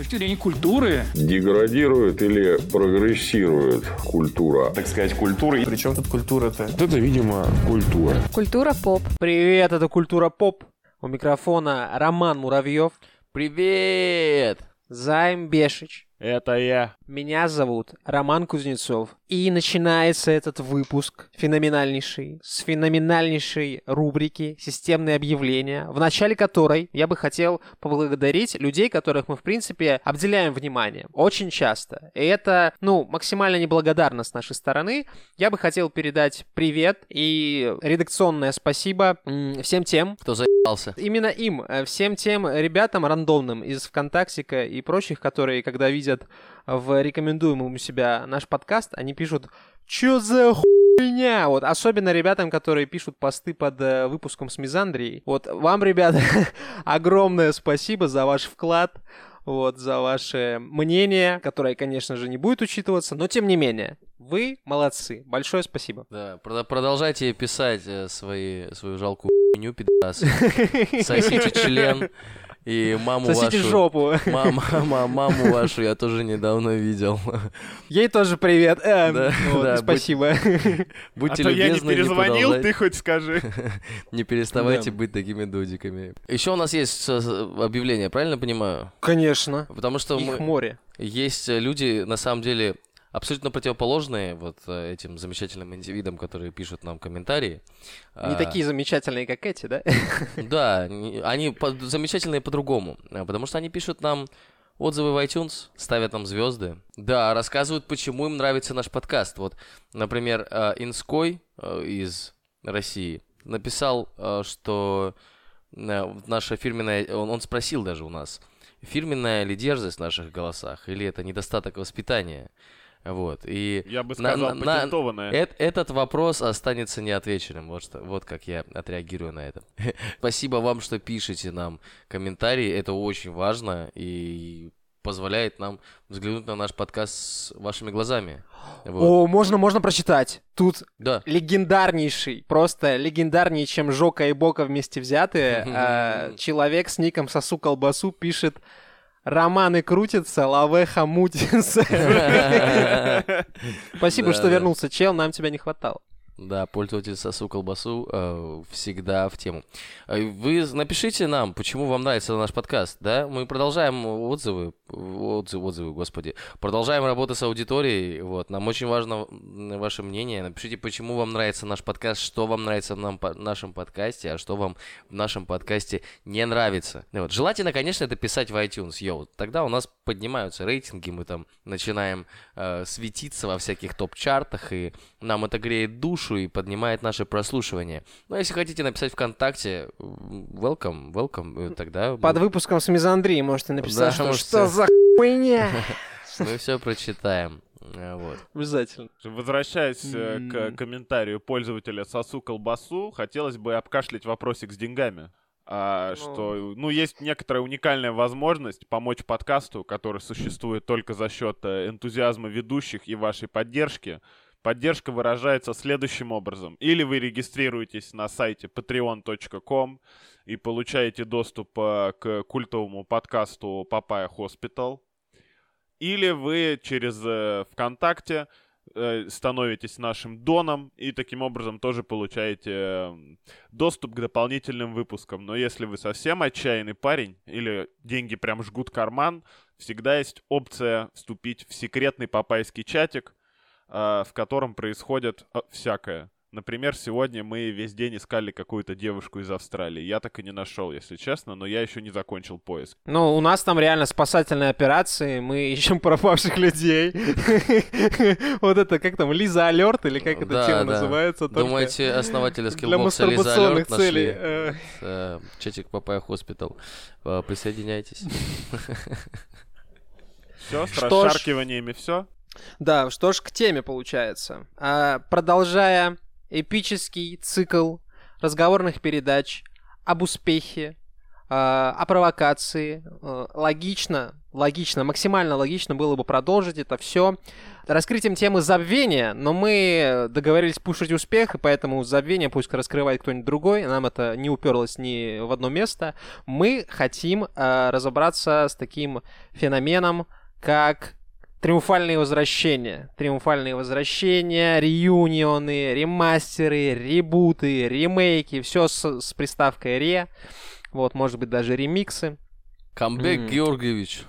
точки зрения культуры. Деградирует или прогрессирует культура? Так сказать, культура. Причем тут культура-то? Вот это, видимо, культура. Культура поп. Привет, это Культура Поп. У микрофона Роман Муравьев, Привет! Займ Бешич. Это я. Меня зовут Роман Кузнецов. И начинается этот выпуск феноменальнейший, с феноменальнейшей рубрики «Системные объявления», в начале которой я бы хотел поблагодарить людей, которых мы, в принципе, обделяем вниманием. Очень часто. И это, ну, максимально неблагодарно с нашей стороны. Я бы хотел передать привет и редакционное спасибо всем тем, Кто заебался? Именно им, э, всем тем ребятам рандомным из ВКонтактика и прочих, которые, когда видят в рекомендуемом у себя наш подкаст, они пишут «Чё за хуйня?» Вот, особенно ребятам, которые пишут посты под э, выпуском с Мизандрией. Вот, вам, ребята, огромное спасибо за ваш вклад, вот, за ваше мнение, которое, конечно же, не будет учитываться, но тем не менее, вы молодцы. Большое спасибо. Да, прода- продолжайте писать э, свои, свою жалкую хуйню, пидорасы. Сосите член и маму Сосите вашу... жопу. Мама, мама, маму вашу я тоже недавно видел. Ей тоже привет. Эм, Да, вот, да, и будь- спасибо. Будьте а то я не любезны, перезвонил, продолжай- ты хоть скажи. не переставайте Да. быть такими дудиками. Еще у нас есть э, объявление, правильно понимаю? Конечно. Потому что Их мы... море. Есть э, люди, на самом деле, абсолютно противоположные вот э, этим замечательным индивидам, которые пишут нам комментарии. Не А, такие замечательные, как эти, да? Да, они по- замечательные по-другому, а, потому что они пишут нам отзывы в iTunes, ставят нам звезды. Да, рассказывают, почему им нравится наш подкаст. Вот, например, э, Инской э, из России написал, э, что э, наша фирменная... Он спросил даже у нас, фирменная ли дерзость в наших голосах, или это недостаток воспитания. Вот, и... Я бы На- сказал, на- на- патентованное. Эт- этот вопрос останется неотвеченным. Вот, что, вот как я отреагирую на это. Спасибо вам, что пишете нам комментарии. Это очень важно и позволяет нам взглянуть на наш подкаст с вашими глазами. Вот. О, можно, можно прочитать. Тут Да. легендарнейший, просто легендарнее, чем Жока и Бока вместе взятые. а, Человек с ником Сосу Колбасу пишет Романы крутятся, лавеха мутится. Спасибо, что вернулся, чел, нам тебя не хватало. Да, пользователь сосу колбасу э, всегда в тему. Э, Вы напишите нам, почему вам нравится наш подкаст, да? Мы продолжаем отзывы, отзывы, отзывы, господи. Продолжаем работу с аудиторией, вот. Нам очень важно ваше мнение. Напишите, почему вам нравится наш подкаст, что вам нравится в нам, по- нашем подкасте, а что вам в нашем подкасте не нравится. Вот. Желательно, конечно, это писать в iTunes, йоу. Тогда у нас поднимаются рейтинги, мы там начинаем э, светиться во всяких топ-чартах, и нам это греет душу и поднимает наше прослушивание. Ну, а если хотите написать ВКонтакте, welcome, welcome, э, тогда Под мы, выпуском с Мизандрией можете написать, Да, что можете. что за хуйня. мы все прочитаем. Э, Вот. Обязательно. Возвращаясь М. к комментарию пользователя сосу колбасу, хотелось бы обкашлять вопросик с деньгами. А, Ну. что, ну, есть некоторая уникальная возможность помочь подкасту, который существует только за счет э, энтузиазма ведущих и вашей поддержки. Поддержка выражается следующим образом. Или вы регистрируетесь на сайте patreon.com и получаете доступ э, к культовому подкасту Papaya Hospital. Или вы через э, ВКонтакте становитесь нашим доном и таким образом тоже получаете э, доступ к дополнительным выпускам. Но если вы совсем отчаянный парень или деньги прям жгут карман, всегда есть опция вступить в секретный папайский чатик, э, в котором происходит э, всякое. Например, сегодня мы весь день искали какую-то девушку из Австралии. Я так и не нашел, если честно, но я еще не закончил поиск. Ну, у нас там реально спасательные операции, мы ищем пропавших людей. Вот это, как там, Лиза Алерт, или как эта тема да. называется? Думаете, основатели Skillbox а Лиза Алерт нашли э, э, чатик Papaya Hospital? Э, Присоединяйтесь. Все, с расшаркиваниями все. Да, что ж к теме получается. А, Продолжая эпический цикл разговорных передач об успехе, о провокации. Э, логично, логично, максимально логично было бы продолжить это все раскрытием темы забвения, но мы договорились пушить успех, и поэтому забвение пусть раскрывает кто-нибудь другой, нам это не уперлось ни в одно место. Мы хотим э, разобраться с таким феноменом, как Триумфальные возвращения. Триумфальные возвращения, реюнионы, ремастеры, ребуты, ремейки. Все с, с приставкой «ре». Вот, может быть, даже ремиксы. Камбек mm. Георгиевич.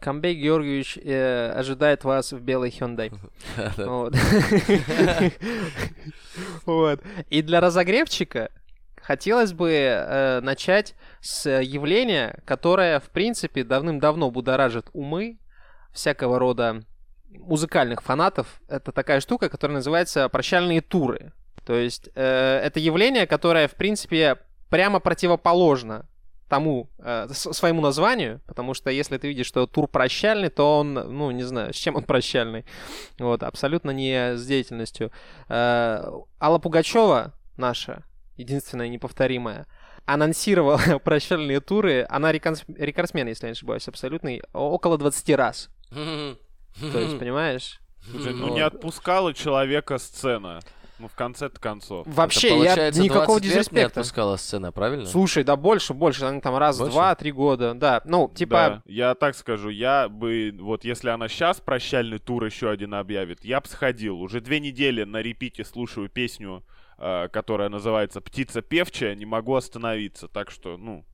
Камбек Георгиевич э, ожидает вас в белой Hyundai. Вот. И для разогревчика хотелось бы э, начать с явления, которое, в принципе, давным-давно будоражит умы всякого рода музыкальных фанатов. Это такая штука, которая называется прощальные туры. То есть э, это явление, которое, в принципе, прямо противоположно тому, э, своему названию, потому что если ты видишь, что тур прощальный, то он, ну, не знаю, с чем он прощальный. Вот, абсолютно не с деятельностью. Э, Алла Пугачева, наша, единственная неповторимая, анонсировала прощальные туры, она рекордсмен, если я не ошибаюсь, абсолютный, около 20 раз. То есть, понимаешь? Слушай, ну не отпускала человека сцена. Ну, в конце-то концов. Вообще, я никакого дизреспекта. не отпускала сцена, правильно? Слушай, да больше, больше. Она там раз, больше? два, три года. Да, ну, типа... Да, я так скажу, я бы... Вот если она сейчас прощальный тур еще один объявит, я бы сходил. Уже две недели на репите слушаю песню, э, которая называется «Птица певчая», не могу остановиться. Так что, ну,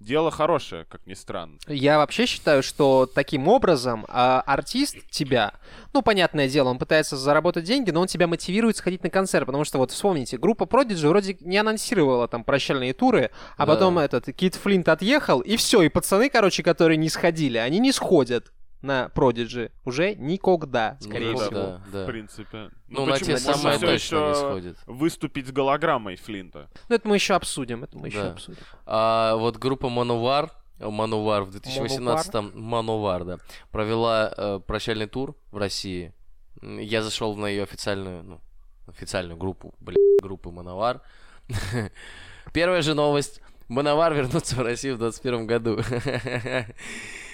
Дело хорошее, как ни странно. Я вообще считаю, что таким образом а, артист тебя, ну, понятное дело, он пытается заработать деньги, но он тебя мотивирует сходить на концерт, потому что вот вспомните, группа Prodigy вроде не анонсировала там прощальные туры, а да. потом этот Кит Флинт отъехал, и все, и пацаны, короче, которые не сходили, они не сходят на Prodigy уже никогда, скорее ну, всего. Да, да. В принципе. Ну, ну на те самые точно еще не сходит. Выступить с голограммой Флинта. Ну, это мы еще обсудим, это мы еще да. обсудим. А вот группа Manowar, Manowar в 2018-м, Manowar, да, провела э, прощальный тур в России. Я зашел на ее официальную, ну, официальную группу, блин, группы Manowar. Первая же новость. Мановар вернутся в Россию в 2021 году.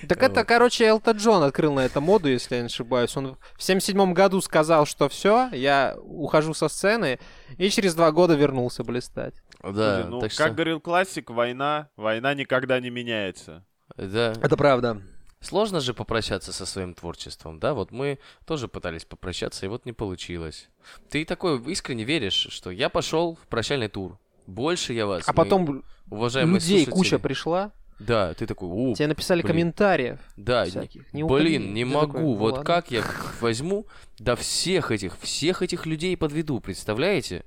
Так это, короче, Элта Джон открыл на это моду, если я не ошибаюсь. Он в 77 году сказал, что все, я ухожу со сцены, и через два года вернулся блистать. Да, ну, как что... говорил классик, война, война никогда не меняется. Да. Это правда. Сложно же попрощаться со своим творчеством, да? Вот мы тоже пытались попрощаться, и вот не получилось. Ты такой искренне веришь, что я пошел в прощальный тур. Больше я вас. А потом уважаемые людей слушатели. куча пришла. Да, ты такой, у, Тебе написали блин. комментариев. Да, всяких. Не блин, не могу. Такой, ну, вот ладно. как я возьму, да всех этих, всех этих людей подведу, представляете?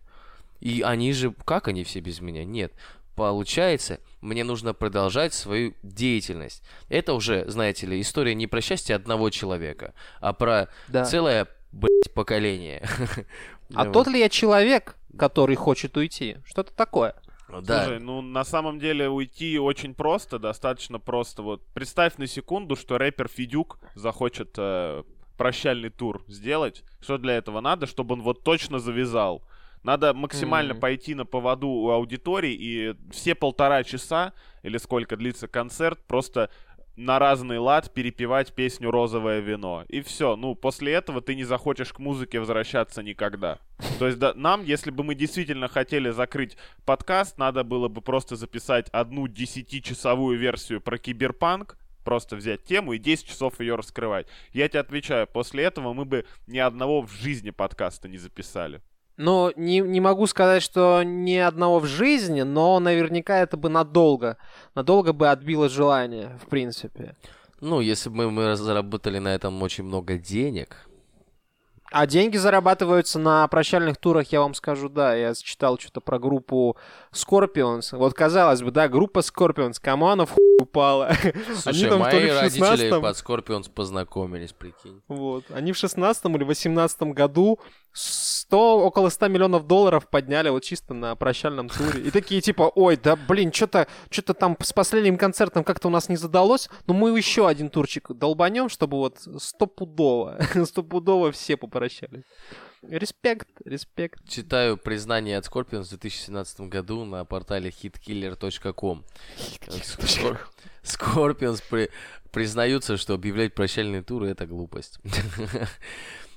И они же, как они все без меня? Нет. Получается, мне нужно продолжать свою деятельность. Это уже, знаете ли, история не про счастье одного человека, а про да. целое, блядь, поколение. А тот ли я человек, который хочет уйти? Что-то такое. Да. Слушай, ну на самом деле уйти очень просто, достаточно просто. Вот представь на секунду, что рэпер Федюк захочет э, прощальный тур сделать. Что для этого надо, чтобы он вот точно завязал? Надо максимально mm-hmm. пойти на поводу у аудитории и все полтора часа или сколько длится концерт просто на разный лад перепевать песню «Розовое вино». И все. Ну, после этого ты не захочешь к музыке возвращаться никогда. То есть да, нам, если бы мы действительно хотели закрыть подкаст, надо было бы просто записать одну десятичасовую версию про киберпанк, просто взять тему и 10 часов ее раскрывать. Я тебе отвечаю, после этого мы бы ни одного в жизни подкаста не записали. Ну, не, не могу сказать, что ни одного в жизни, но наверняка это бы надолго, надолго бы отбило желание, в принципе. Ну, если бы мы заработали на этом очень много денег, а деньги зарабатываются на прощальных турах, я вам скажу, да. Я читал что-то про группу Scorpions. Вот казалось бы, да, группа Scorpions, кому в хуй упала. Слушай, они там мои ли в 16 под Scorpions познакомились, прикинь. Вот. Они в 16 или 18 году 100, около 100 миллионов долларов подняли вот чисто на прощальном туре. И такие типа, ой, да блин, что-то что там с последним концертом как-то у нас не задалось, но мы еще один турчик долбанем, чтобы вот стопудово, стопудово все попрощались. Респект, респект. Читаю признание от Scorpions в 2017 году на портале hitkiller.com. Скор- Scorpions при- признаются, что объявлять прощальные туры — это глупость.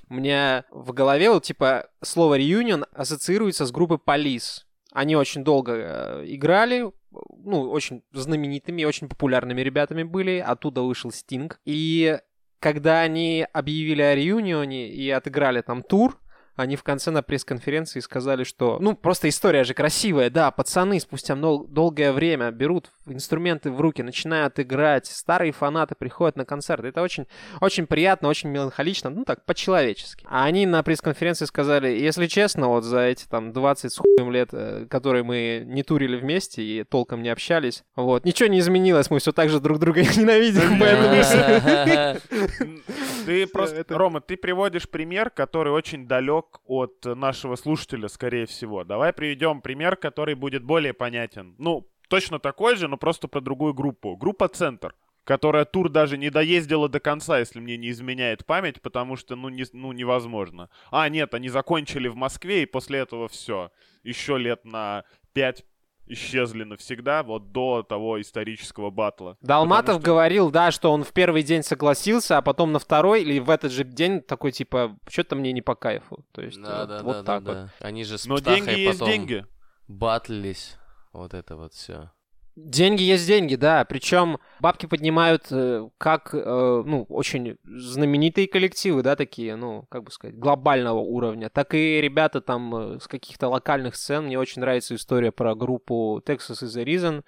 У меня в голове вот типа слово реюнион ассоциируется с группой Police. Они очень долго э, играли, ну, очень знаменитыми, очень популярными ребятами были. Оттуда вышел Стинг. И когда они объявили о реюнионе и отыграли там тур, они в конце на пресс-конференции сказали, что... Ну, просто история же красивая, да, пацаны спустя мно- долгое время берут инструменты в руки, начинают играть, старые фанаты приходят на концерт. Это очень, очень приятно, очень меланхолично, ну так, по-человечески. А они на пресс-конференции сказали, если честно, вот за эти там 20 с хуем лет, э, которые мы не турили вместе и толком не общались, вот, ничего не изменилось, мы все так же друг друга ненавидим, поэтому... Ты просто, Рома, ты приводишь пример, который очень далек от нашего слушателя, скорее всего. Давай приведем пример, который будет более понятен. Ну, точно такой же, но просто про другую группу. Группа «Центр», которая тур даже не доездила до конца, если мне не изменяет память, потому что, ну, не, ну невозможно. А, нет, они закончили в Москве, и после этого все. Еще лет на пять исчезли навсегда, вот до того исторического батла. Далматов что- говорил, да, что он в первый день согласился, а потом на второй или в этот же день такой, типа, что-то мне не по кайфу. То есть Да, вот, да, вот да, так да, вот. да. Они же с Но деньги есть потом деньги. батлились. Вот это вот все. Деньги есть деньги, да. Причем бабки поднимают э, как, э, ну, очень знаменитые коллективы, да, такие, ну, как бы сказать, глобального уровня, так и ребята там э, с каких-то локальных сцен. Мне очень нравится история про группу Texas is the Reason.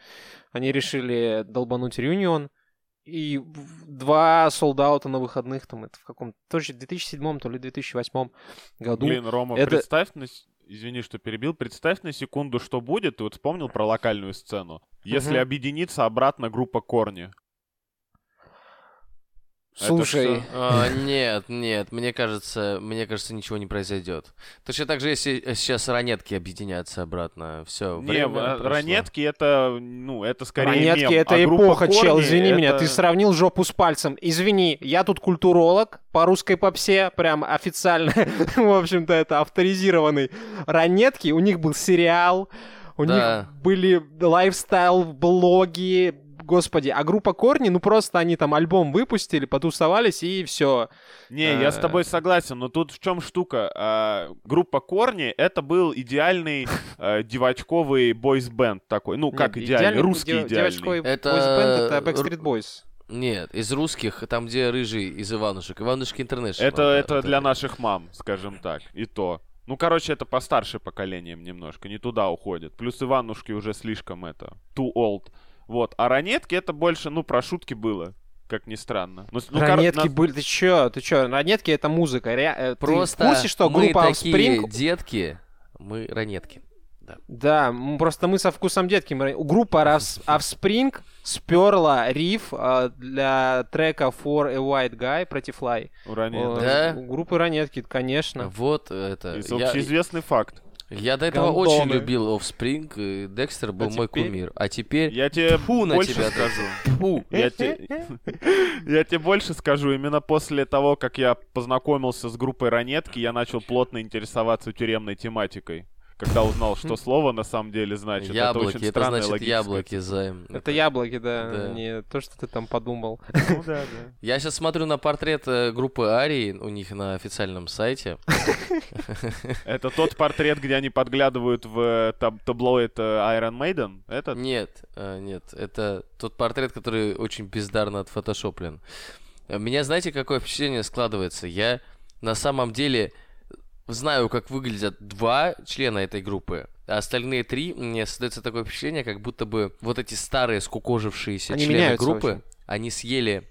Они решили долбануть реюнион. И два солдата на выходных, там, это в каком-то, тоже 2007 то ли 2008 году. Блин, Рома, это- представь с- Извини, что перебил. Представь на секунду, что будет. Ты вот вспомнил про локальную сцену. Если Мгм. объединится обратно группа Корни. Это Слушай, А, нет, нет, мне кажется, мне кажется, ничего не произойдет. Точно так же, если сейчас ранетки объединятся обратно, все. Не, прошло. ранетки это, ну, это скорее Ранетки мем, это а эпоха, чел, извини меня, ты сравнил жопу с пальцем. Извини, я тут культуролог по русской попсе, прям официально, в общем-то, это авторизированный. Ранетки, у них был сериал, у Да. них были лайфстайл-блоги, господи, а группа Корни, ну просто они там альбом выпустили, потусовались и все. Не, я с Э. тобой согласен, но тут в чем штука? А, группа Корни это был идеальный э, девочковый бойс-бенд такой. Ну, как идеальный, русский идеальный. Девочковый Это, бойс-бенд, это Backstreet Boys. Нет, из русских, там, где рыжий из Иванушек. Иванушки Интернешнл. Это, да, это для наших мам, скажем так, и то. Ну, короче, это постарше поколением немножко, не туда уходит. Плюс Иванушки уже слишком это, too old. Вот, а ранетки это больше, ну, про шутки было, как ни странно. Ну, ну, кор- ранетки на- были, ты чё, ты чё, ранетки это музыка. Ре- э, ты Просто в курсе, что мы группа такие Offspring детки, мы ранетки. Да, м, просто мы со вкусом детки. мы- Группа Offs- Offspring сперла риф э, для трека For a White Guy против Fly. у ранеток. Да? У группы Ранетки, конечно. Вот это. И Я, общеизвестный факт. Я до этого Гондоны. очень любил Offspring, и Декстер был мой теперь? кумир. А теперь... Я тебе Фу на больше тебя, скажу. Фу. Я те- я тебе больше скажу. Именно после того, как я познакомился с группой Ранетки, я начал плотно интересоваться тюремной тематикой. Когда узнал, что слово на самом деле значит. это Яблоки, очень это значит логическая яблоки, займ. Это яблоки, да, Да. не то, что ты там подумал. Ну да, да. Я сейчас смотрю на портрет э, группы Арии у них на официальном сайте. Это тот портрет, где они подглядывают в э, таб- таблоид э, Iron Maiden? Этот? Нет, нет, это тот портрет, который очень бездарно отфотошоплен. Меня, знаете, какое впечатление складывается? Я на самом деле знаю, как выглядят два члена этой группы, а остальные три, мне создается такое впечатление, как будто бы вот эти старые скукожившиеся Они члены группы, очень. они съели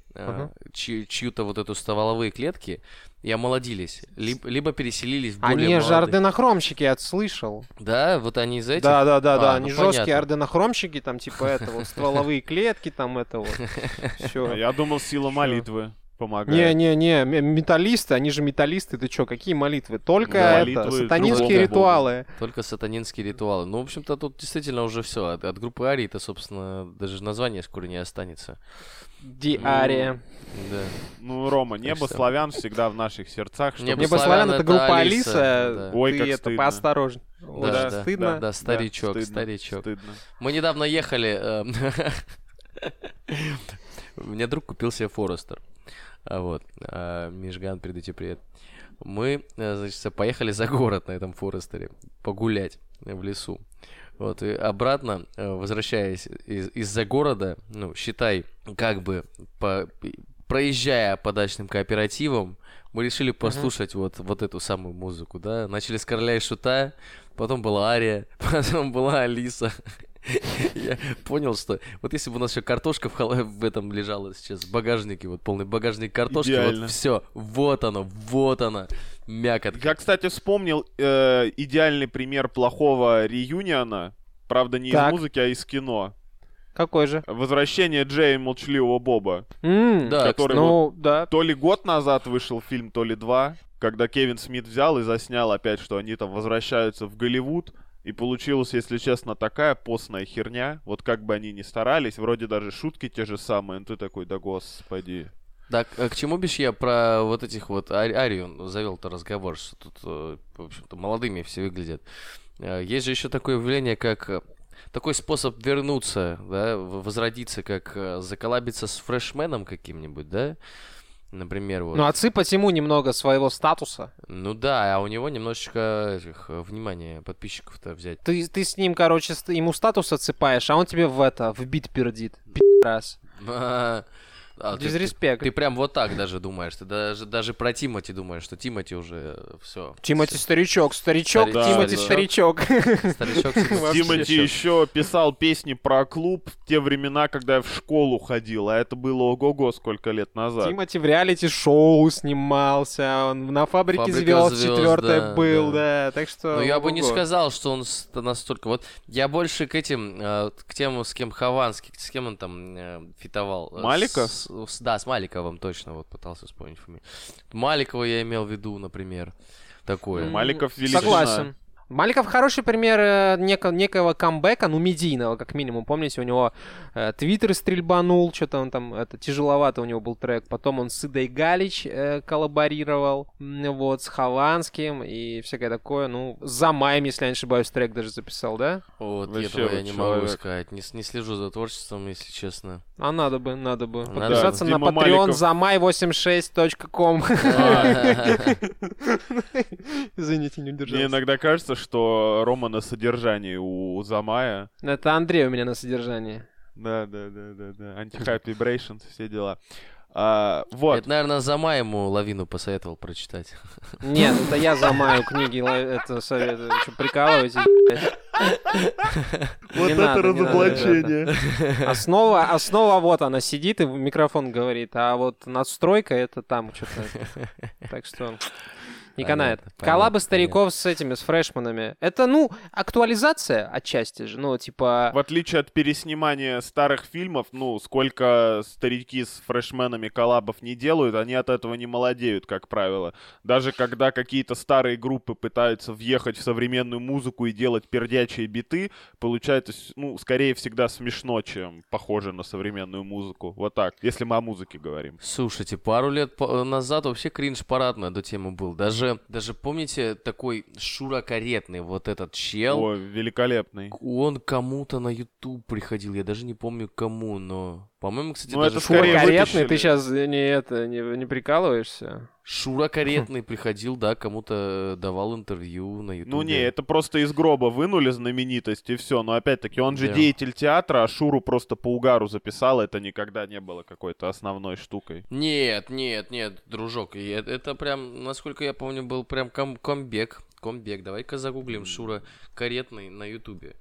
чью- чью-то вот эту стволовые клетки и омолодились. Либо, либо переселились в более Они же молодые. орденохромщики, я слышал. Да, вот они из этих. Да, да, да, А, да, ну они понятно. жесткие орденохромщики, там типа это вот стволовые клетки, там это вот. Все. Я думал, сила молитвы помогает. Не-не-не, металлисты, они же металлисты, ты чё, какие молитвы? Только Да, это, молитвы сатанинские ритуалы. Только сатанинские ритуалы. Ну, в общем-то, тут действительно уже все. От, от группы Арии-то, собственно, даже название скоро не останется. Диария. Да. Ну, Рома, небо что- славян всегда в наших сердцах. чтобы- Небо Небо славян это это группа Алиса, Алиса. да. Ой, ты как это стыдно. поосторожней. Да, Ой, да, стыдно. Да, старичок, стыдно, старичок. Стыдно. Мы недавно ехали... э, У меня друг купил себе Форестер. А вот, а, Мишган, передайте привет. Мы, э, значит, поехали за город на этом Форестере погулять в лесу. Вот, и обратно, э, возвращаясь из- из-за города, ну, считай, как бы по- проезжая по дачным кооперативам, мы решили послушать вот, вот эту самую музыку, да. Начали с Короля и Шута, потом была Ария, потом была Алиса. Я понял, что вот если бы у нас еще картошка в, хол- в этом лежала сейчас в багажнике, вот полный багажник картошки, Идеально. вот все, вот оно, вот оно, мякотка. Я, кстати, вспомнил э, идеальный пример плохого реюниона. Правда, не Так. из музыки, а из кино. Какой же? Возвращение Джея и молчаливого Боба. Да, который Ну, да. То ли год назад вышел фильм, то ли два, когда Кевин Смит взял и заснял опять, что они там возвращаются в Голливуд. И получилась, если честно, такая постная херня. Вот как бы они ни старались, вроде даже шутки те же самые, но ты такой, да господи. Так, а к чему бишь я про вот этих вот Ари- Арию завел-то разговор, что тут, э, в общем-то, молодыми все выглядят. Э, Есть же еще такое явление, как э, такой способ вернуться, да, возродиться, как заколабиться с фрешменом каким-нибудь, да, например, вот. Ну, отсыпать ему немного своего статуса. Ну да, а у него немножечко этих, э, внимания подписчиков-то взять. Ты, ты с ним, короче, ему статус отсыпаешь, а он тебе в это, в бит пердит. раз. А, ты- ты, Дизреспект. ты прям вот так даже думаешь, ты даже, даже про Тимати думаешь, что Тимати уже все. Тимати старичок, старичок, Старичок, Тимати да. старичок. Старичок Вообще. Тимати еще писал песни про клуб в те времена, когда я в школу ходил, а это было ого-го сколько лет назад. Тимати в реалити-шоу снимался, он на «Фабрике «Фабрика звезд» звезд», четвертое был, да. так что... Ну, я бы не сказал, что он настолько... Вот я больше к этим, э, к тем, с кем Хованский, с кем он там э, фитовал. Э, Маликов? с- с- да, с Маликовым точно, вот пытался вспомнить фамилию. Маликова я имел в виду, например, такое. Маликов величина. Согласен. Маликов хороший пример э, неко- некого камбэка, ну, медийного, как минимум. Помните, у него э, твиттер стрельбанул, что-то он там, это тяжеловато у него был трек. Потом он с Идой Галич э, коллаборировал, вот, с Хованским и всякое такое. Ну, за Майм, если я не ошибаюсь, трек даже записал, да? Вот, Вообще этого я не человек. могу сказать. Не, не слежу за творчеством, если честно. А надо бы, надо бы. Надо. Подписаться на Дима Patreon Маликов. за mай86.com. Извините, не Мне удержался. иногда кажется, что Рома на содержании у Замая. Это Андрей у меня на содержании. Да, да, да, да, да. Anti-Hype Vibrations, все дела. А, вот. Это, наверное, Зама ему лавину посоветовал прочитать. Нет, это я замаю книги, это советую. Что, прикалываетесь? Вот Не это надо, не надо, разоблачение. Основа, основа вот она сидит и в микрофон говорит, а вот надстройка это там что-то. Так что не канает. Понятно, Коллабы понятно, стариков с этими, с фрешманами. Это, ну, актуализация отчасти же. Ну, типа... В отличие от переснимания старых фильмов, ну, сколько старики с фрешменами коллабов не делают, они от этого не молодеют, как правило. Даже когда какие-то старые группы пытаются въехать в современную музыку и делать пердячие биты, получается, ну, скорее всегда смешно, чем похоже на современную музыку. Вот так, если мы о музыке говорим. Слушайте, пару лет по- назад вообще кринж-парад на эту тему был. Даже, даже помните такой Шура Каретный, вот этот чел? О, великолепный. Он кому-то на YouTube приходил, я даже не помню кому, но... По-моему, кстати, Ну, даже это Шура, Каретный, вытащили. ты сейчас не, это, не, не прикалываешься? Шура Каретный приходил, да, кому-то давал интервью на YouTube. Ну не, это просто из гроба вынули знаменитость и все. Но опять-таки он же Да. деятель театра, а Шуру просто по угару записал. Это никогда не было какой-то основной штукой. Нет, нет, нет, дружок, это, это прям, насколько я помню, был прям ком- комбек. Комбек, давай-ка загуглим Шура Каретный на Ютубе.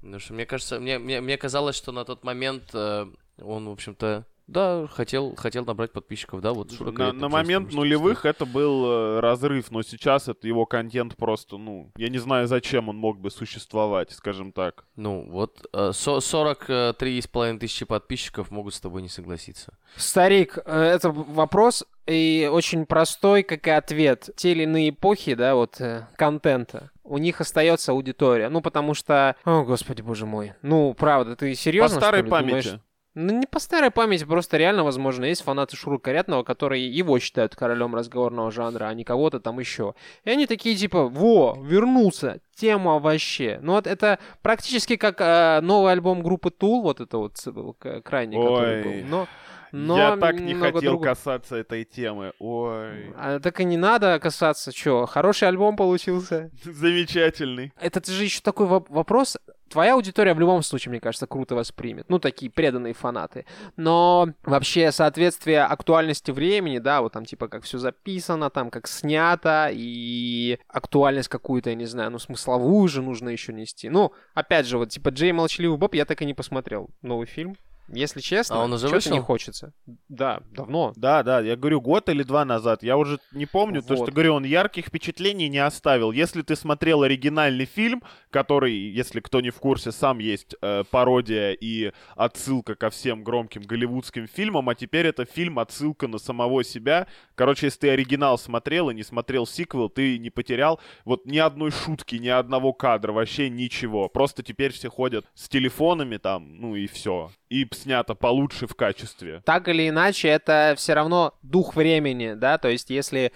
Потому что мне кажется, мне, мне, мне казалось, что на тот момент э, он, в общем-то, Да, хотел, хотел набрать подписчиков, да, вот Шура На, на момент нулевых это был э, разрыв, но сейчас это его контент просто, ну, я не знаю, зачем он мог бы существовать, скажем так. Ну, вот э, со- 43,5 тысячи подписчиков могут с тобой не согласиться. Старик, э, это вопрос и очень простой, как и ответ. Те или иные эпохи, да, вот э, контента, у них остается аудитория. Ну, потому что... О, господи, боже мой. Ну, правда, ты серьезно, По старой что ли, памяти. думаешь? Ну, не по старой памяти, просто реально, возможно, есть фанаты Шуры Корятного, которые его считают королем разговорного жанра, а не кого-то там еще. И они такие, типа, во, вернулся, тема вообще. Ну, вот это практически как э, новый альбом группы Tool, вот это вот к- крайний, который был. Но, но я так не хотел другой. касаться этой темы. Ой, А, так и не надо касаться, что, хороший альбом получился. замечательный. Это же еще такой воп- вопрос. Твоя аудитория в любом случае, мне кажется, круто воспримет. Ну, такие преданные фанаты. Но вообще соответствие актуальности времени, да, вот там типа как все записано, там как снято, и актуальность какую-то, я не знаю, ну, смысловую же нужно еще нести. Ну, опять же, вот типа Джей Молчаливый Боб я так и не посмотрел. Новый фильм. Если честно, А он уже что-то не вышел? хочется. Да, давно. Да, да, я говорю, год или два назад. Я уже не помню, то, Вот. что говорю, он ярких впечатлений не оставил. Если ты смотрел оригинальный фильм, который, если кто не в курсе, сам есть э, пародия и отсылка ко всем громким голливудским фильмам, а теперь это фильм отсылка на самого себя. Короче, если ты оригинал смотрел и не смотрел сиквел, ты не потерял вот ни одной шутки, ни одного кадра, вообще ничего. Просто теперь все ходят с телефонами там, ну и все. И снято получше в качестве. так или иначе, это все равно дух времени, да, то есть если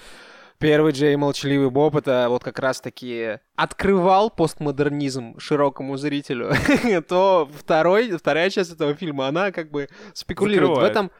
первый Джей Молчаливый Боб это вот как раз-таки открывал постмодернизм широкому зрителю, то второй, вторая часть этого фильма, она как бы спекулирует в Закрывает. этом,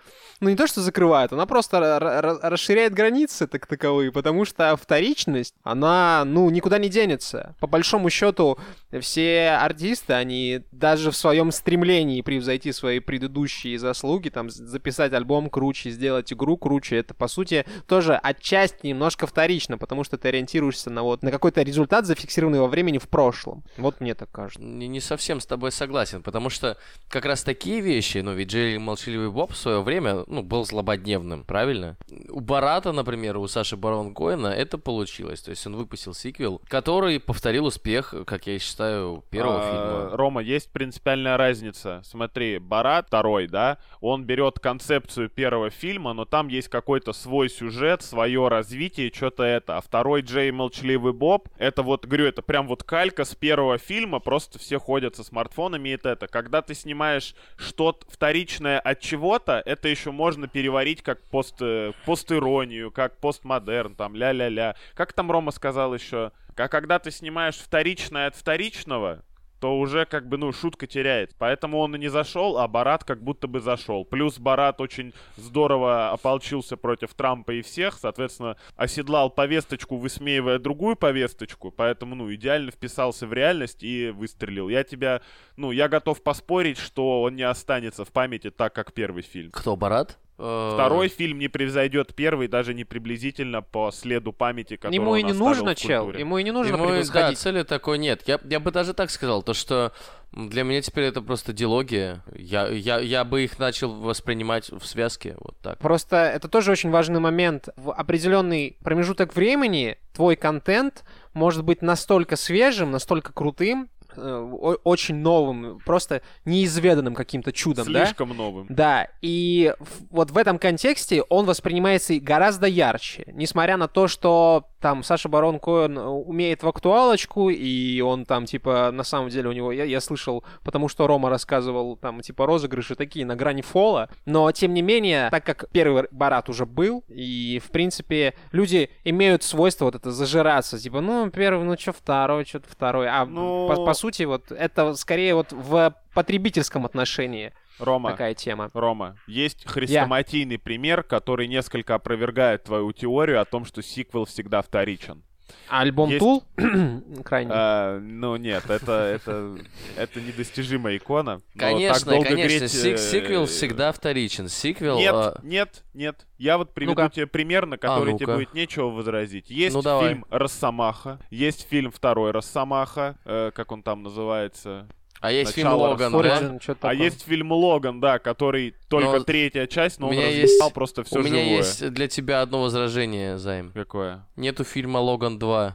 ну не то, что закрывает, она просто ра- ра- расширяет границы так таковые, потому что вторичность, она, ну, никуда не денется. По большому счету, все артисты, они даже в своем стремлении превзойти свои предыдущие заслуги, там, записать альбом круче, сделать игру круче, это, по сути, тоже отчасти немножко вторично, потому что ты ориентируешься на вот, на какой-то результат, зафиксированный во времени в прошлом. Вот мне так кажется. Не, не совсем с тобой согласен, потому что как раз такие вещи, ну ведь Джерри Молчаливый Боб в свое время, ну, был злободневным, правильно? У Барата, например, у Саши Барон Коэна это получилось, то есть он выпустил сиквел, который повторил успех, как я считаю, первого А, фильма. Рома, есть принципиальная разница. Смотри, Барат второй, да, он берет концепцию первого фильма, но там есть какой-то свой сюжет, свое развитие, что-то это. А второй Джей Молчаливый Боб, это вот, говорю, это прям вот калька с первого фильма, просто все ходят со смартфонами и это. Когда ты снимаешь что-то вторичное от чего-то, это еще можно переварить как пост, э, постиронию, как постмодерн, там, ля-ля-ля. Как там Рома сказал еще? А когда ты снимаешь вторичное от вторичного, то уже как бы, ну, шутка теряет. Поэтому он и не зашел, а Барат как будто бы зашел. Плюс Барат очень здорово ополчился против Трампа и всех, соответственно, оседлал повесточку, высмеивая другую повесточку, поэтому, ну, идеально вписался в реальность и выстрелил. Я тебя, ну, я готов поспорить, что он не останется в памяти так, как первый фильм. Кто, Барат? Э, Второй фильм не превзойдет первый, даже не приблизительно по следу памяти, который Ему и не нужно, чел, ему и не нужно Ему, да, превосходить. цели такой нет. Я, я бы даже так сказал, то что для меня теперь это просто диалогия. Я, я, я бы их начал воспринимать в связке, вот так. Просто это тоже очень важный момент. В определенный промежуток времени твой контент может быть настолько свежим, настолько крутым, очень новым, просто неизведанным каким-то чудом, да? Слишком новым. Да, и вот в этом контексте он воспринимается гораздо ярче, несмотря на то, что там Саша Барон Коэн э, умеет в актуалочку, и он там, типа, на самом деле у него, я, я слышал, потому что Рома рассказывал, там, типа, розыгрыши такие на грани фола, но, тем не менее, так как первый Барат уже был, и, в принципе, люди имеют свойство вот это зажираться, типа, ну, первый, ну, что второй, что-то второй, а Ну- по, по сути, вот это скорее вот в потребительском отношении Рома, такая тема. Рома, есть хрестоматийный пример, который несколько опровергает твою теорию о том, что сиквел всегда вторичен. А альбом Есть- Тул крайний. А, ну нет, это, это, это недостижимая икона. Конечно, долго конечно, греть, сик- э, сиквел всегда вторичен. Сиквел... Нет, а, нет, нет. Я вот приведу Ну-ка. тебе пример, на который тебе ну-ка. будет нечего возразить. Есть Ну, давай. фильм «Росомаха», есть фильм «Второй Росомаха», э, как он там называется. а есть фильм начало Логан, рассоры. да? А есть фильм «Логан», да, который только Но третья часть, но у он меня есть- просто все У меня живое. есть для тебя одно возражение, Займ. Какое? Нету фильма «Логан 2».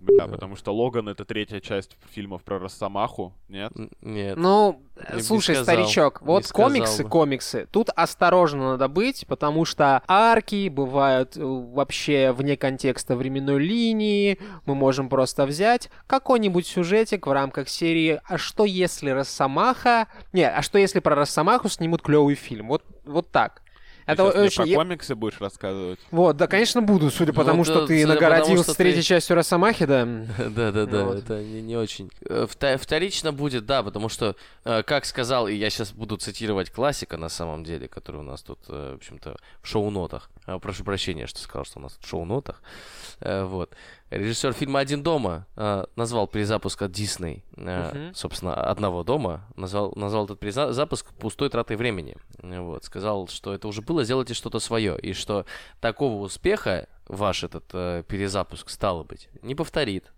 Да, потому что Логан это третья часть фильмов про Росомаху, нет? Нет. Ну, не слушай, сказал. старичок, вот комиксы, комиксы. Тут осторожно надо быть, потому что арки бывают э, вообще вне контекста временной линии. Мы можем просто взять какой-нибудь сюжетик в рамках серии «А что если Росомаха...» Не, «А что если про Росомаху снимут клевый фильм?» Вот, вот так. Ты Это щас мне очень... про комиксы будешь рассказывать? Вот, да, конечно, буду, судя по Ну, тому, да, что ты по тому, нагородил что с третьей ты- частью Росомахи, да. Да-да-да, Вот. это не, не очень. Э, Вторично будет, да, потому что, э, как сказал, и я сейчас буду цитировать классика на самом деле, который у нас тут, э, в общем-то, в шоу-нотах. Э, Прошу прощения, что сказал, что у нас в шоу-нотах. Э, Вот. Режиссер фильма «Один дома» э, назвал перезапуск от Дисней, Мгм. собственно, «Одного дома», назвал, назвал этот перезапуск пустой тратой времени. Вот. Сказал, что это уже было, сделайте что-то свое, и что такого успеха ваш этот перезапуск, стало быть, не повторит.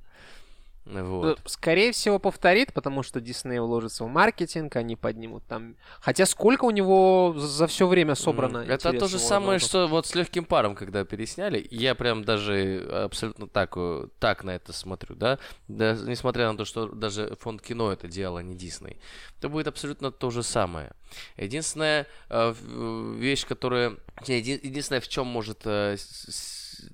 Вот. Э, Скорее всего, повторит, потому что Дисней вложится в маркетинг, они поднимут там... Хотя сколько у него за все время собрано М, Это то же самое, народу? что вот с легким паром, когда пересняли. Я прям даже абсолютно так, э, так на это смотрю, да? Да, Несмотря на то, что даже фонд кино это делал, а не Дисней. Это будет абсолютно то же самое. Единственная э, вещь, которая... Единственное, в чем может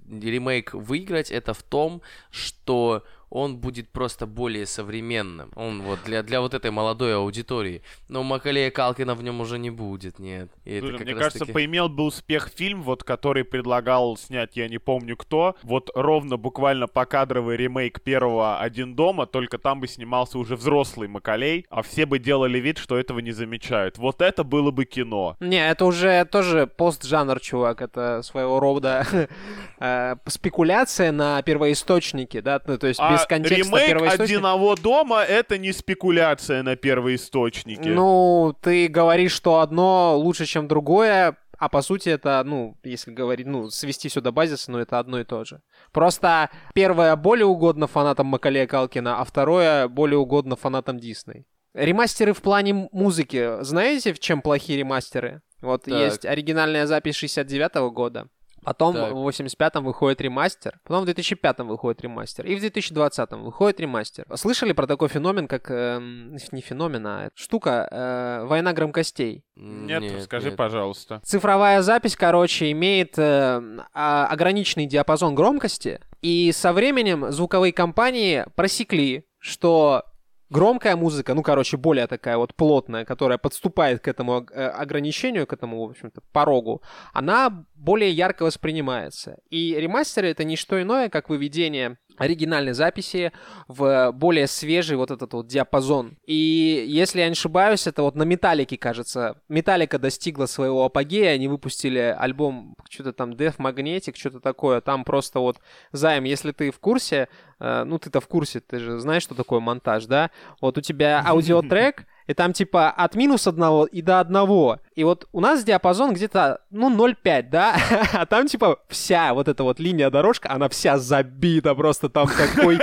ремейк выиграть, это в том, что он будет просто более современным. Он вот для, для вот этой молодой аудитории. Но Макалея Калкина в нем уже не будет, нет. И это Слушай, как мне кажется, таки- поимел бы успех фильм, вот который предлагал снять, я не помню кто, вот ровно буквально покадровый ремейк первого «Один дома», только там бы снимался уже взрослый Макалей, а все бы делали вид, что этого не замечают. Вот это было бы кино. Не, это уже тоже постжанр, чувак. Это своего рода э, спекуляция на первоисточнике, да? Ну, то есть без А контекста ремейк. «Одного дома» — это не спекуляция на первоисточнике. Ну, ты говоришь, что одно лучше, чем другое, а по сути это, ну, если говорить, ну, свести сюда базисы, ну, это одно и то же. Просто первое более угодно фанатам Макалея Калкина, а второе более угодно фанатам Дисней. Ремастеры в плане музыки. Знаете, в чем плохие ремастеры? Вот Так. есть оригинальная запись 69 года. Потом Так. в 85-м выходит ремастер, потом в 2005-м выходит ремастер, и в 2020-м выходит ремастер. Слышали про такой феномен, как... эм, не феномен, а штука э, «Война громкостей»? Нет, скажи, нет. пожалуйста. Цифровая запись, короче, имеет э, а- ограниченный диапазон громкости, и со временем звуковые компании просекли, что громкая музыка, ну, короче, более такая вот плотная, которая подступает к этому э, ограничению, к этому, в общем-то, порогу, она более ярко воспринимается. И ремастеры — это не что иное, как выведение оригинальной записи в более свежий вот этот вот диапазон. И если я не ошибаюсь, это вот на Металлике, кажется. Металлика достигла своего апогея, они выпустили альбом что-то там Death Magnetic, что-то такое. Там просто вот, Займ, если ты в курсе, э, ну ты-то в курсе, ты же знаешь, что такое монтаж, да? Вот у тебя аудиотрек, и там типа от минус одного и до одного. И вот у нас диапазон где-то, ну, 0,5, да? А там типа вся вот эта вот линия дорожка, она вся забита просто там такой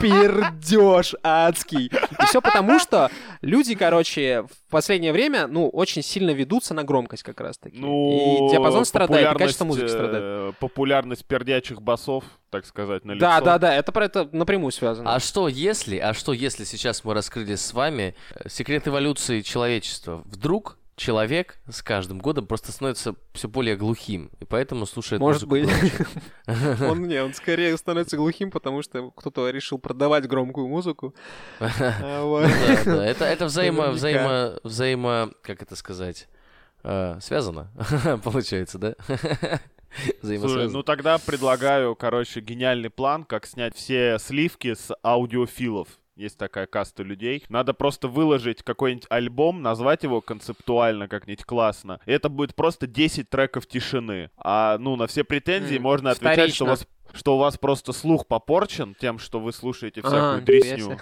пердеж адский. И все потому, что люди, короче, в последнее время, ну, очень сильно ведутся на громкость как раз-таки. Ну, и диапазон страдает, и качество музыки страдает. э, Популярность пердячих басов, так сказать, на Да, да, да, это про это напрямую связано. А что если, а что если сейчас мы раскрыли с вами э, секрет эволюции человечества? Вдруг человек с каждым годом просто становится все более глухим, и поэтому слушает Может быть. Он не, он скорее становится глухим, потому что кто-то решил продавать громкую музыку. А, да, это, взаимо, взаимо, взаимо, как это сказать, э, связано, получается, да? Слушай, ну тогда предлагаю, короче, гениальный план, как снять все сливки с аудиофилов. Есть такая каста людей. Надо просто выложить какой-нибудь альбом, назвать его концептуально как-нибудь классно. И это будет просто 10 треков тишины. А, ну, на все претензии М, можно отвечать, что у, вас, что у вас просто слух попорчен тем, что вы слушаете всякую А, дресню.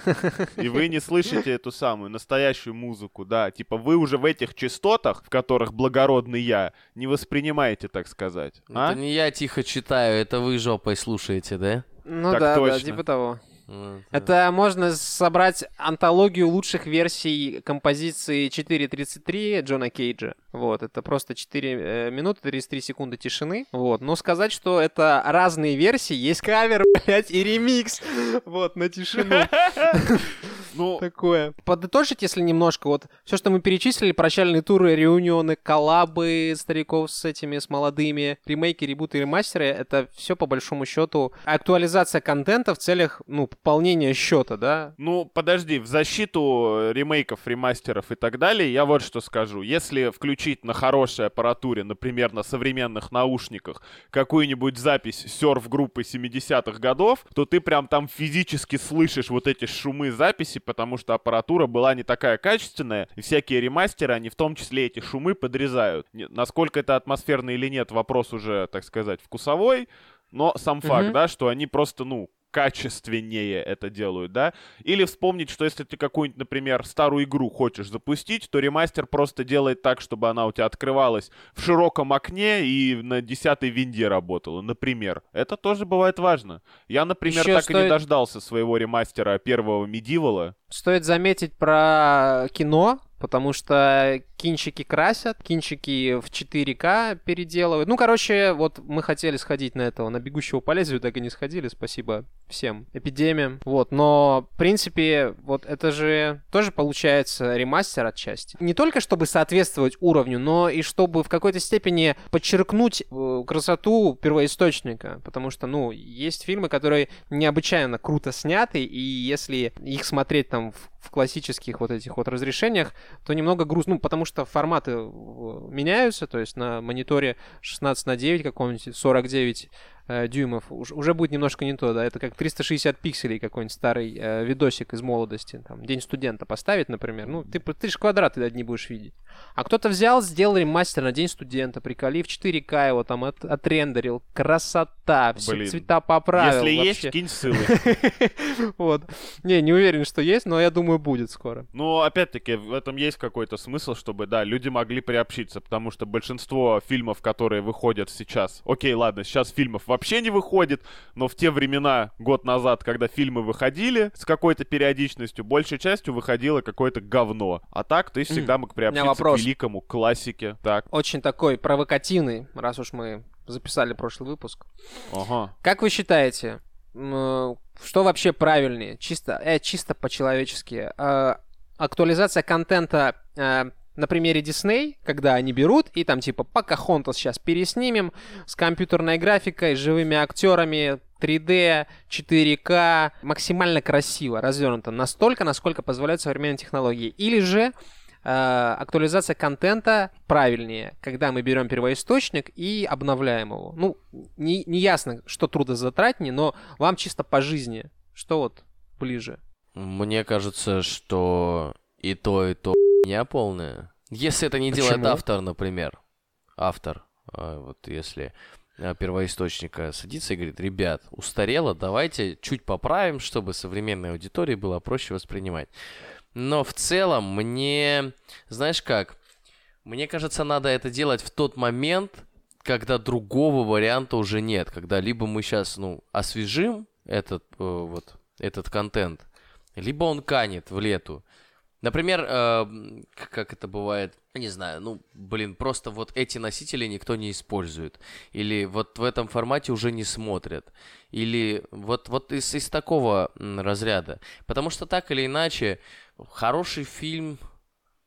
И вы не слышите эту самую настоящую музыку, да. Типа вы уже в этих частотах, в которых благородный я, не воспринимаете, так сказать. А? Это не я тихо читаю, это вы жопой слушаете, да? Ну Так да, да, точно. типа того. Ну, Это можно собрать антологию лучших версий композиции 4.33 Джона Кейджа. Вот, это просто 4 э, минуты 33 секунды тишины. Вот, но сказать, что это разные версии, есть кавер, блядь, и ремикс. Вот, на тишину. Ну, Такое. Подытожить, если немножко, вот все, что мы перечислили, прощальные туры, реунионы, коллабы стариков с этими, с молодыми, ремейки, ребуты, ремастеры, это все по большому счету актуализация контента в целях, ну, пополнения счета, да? Ну, подожди, в защиту ремейков, ремастеров и так далее, я вот что скажу. Если включить на хорошей аппаратуре, например, на современных наушниках, какую-нибудь запись серф-группы 70-х годов, то ты прям там физически слышишь вот эти шумы записи, потому что аппаратура была не такая качественная, и всякие ремастеры, они в том числе эти шумы подрезают. Насколько это атмосферно или нет, вопрос уже, так сказать, вкусовой, но сам факт, Мгм. да, что они просто, ну, качественнее это делают, да? Или вспомнить, что если ты какую-нибудь, например, старую игру хочешь запустить, то ремастер просто делает так, чтобы она у тебя открывалась в широком окне и на десятой винде работала, например. Это тоже бывает важно. Я, например, Ещё так и не стоит- дождался своего ремастера первого Medieval. Стоит заметить про кино, потому что кинчики красят, кинчики в 4К переделывают. Ну, короче, вот мы хотели сходить на этого, на «Бегущего по лезвию», так и не сходили, спасибо всем эпидемиям. Вот, но, в принципе, вот это же тоже получается ремастер отчасти. Не только чтобы соответствовать уровню, но и чтобы в какой-то степени подчеркнуть э, красоту первоисточника, потому что, ну, есть фильмы, которые необычайно круто сняты, и если их смотреть там в, в классических вот этих вот разрешениях, то немного грустно, ну, потому что форматы э, меняются, то есть на мониторе 16 на 9 каком-нибудь, 49 э, дюймов, уж- уже будет немножко не то, да, это как 360 пикселей какой-нибудь старый э, видосик из молодости, там, День студента поставить, например, ну, ты, ты же квадраты одни будешь видеть. А кто-то взял, сделал ремастер на День студента, приколи, в 4К его там от- отрендерил, красота, все Блин. цвета поправил. Если вообще. есть, кинь ссылы. Вот. Не, не уверен, что есть, но я думаю, будет скоро. Ну, опять-таки, в этом есть какой-то смысл, чтобы, да, люди могли приобщиться, потому что большинство фильмов, которые выходят сейчас... Окей, ладно, сейчас фильмов вообще не выходит, но в те времена, год назад, когда фильмы выходили с какой-то периодичностью, большей частью выходило какое-то говно. А так ты всегда мог приобщиться к великому классике. Так, Очень такой провокативный, раз уж мы записали прошлый выпуск. ага. Как вы считаете, что вообще правильнее? Чисто, э, чисто по-человечески. Э, актуализация контента э, на примере Disney, когда они берут и там типа Покахонтас сейчас переснимем с компьютерной графикой, живыми актерами, 3D, 4К, максимально красиво развернуто, настолько, насколько позволяют современные технологии. Или же э, актуализация контента правильнее, когда мы берем первоисточник и обновляем его. Ну, не, не ясно, что трудозатратнее, но вам чисто по жизни, что вот ближе. Мне кажется, что и то, и то не полная. Если это не делает Почему? автор, например. Автор, а, вот если а, первоисточника садится и говорит, ребят, устарело, давайте чуть поправим, чтобы современной аудитории было проще воспринимать. Но в целом мне, знаешь как, мне кажется, надо это делать в тот момент, когда другого варианта уже нет, когда либо мы сейчас, ну, освежим этот э, вот этот контент, либо он канет в лету. Например, э, как это бывает, не знаю, ну, блин, просто вот эти носители никто не использует. Или вот в этом формате уже не смотрят. Или вот, вот из, из такого разряда. Потому что так или иначе, хороший фильм,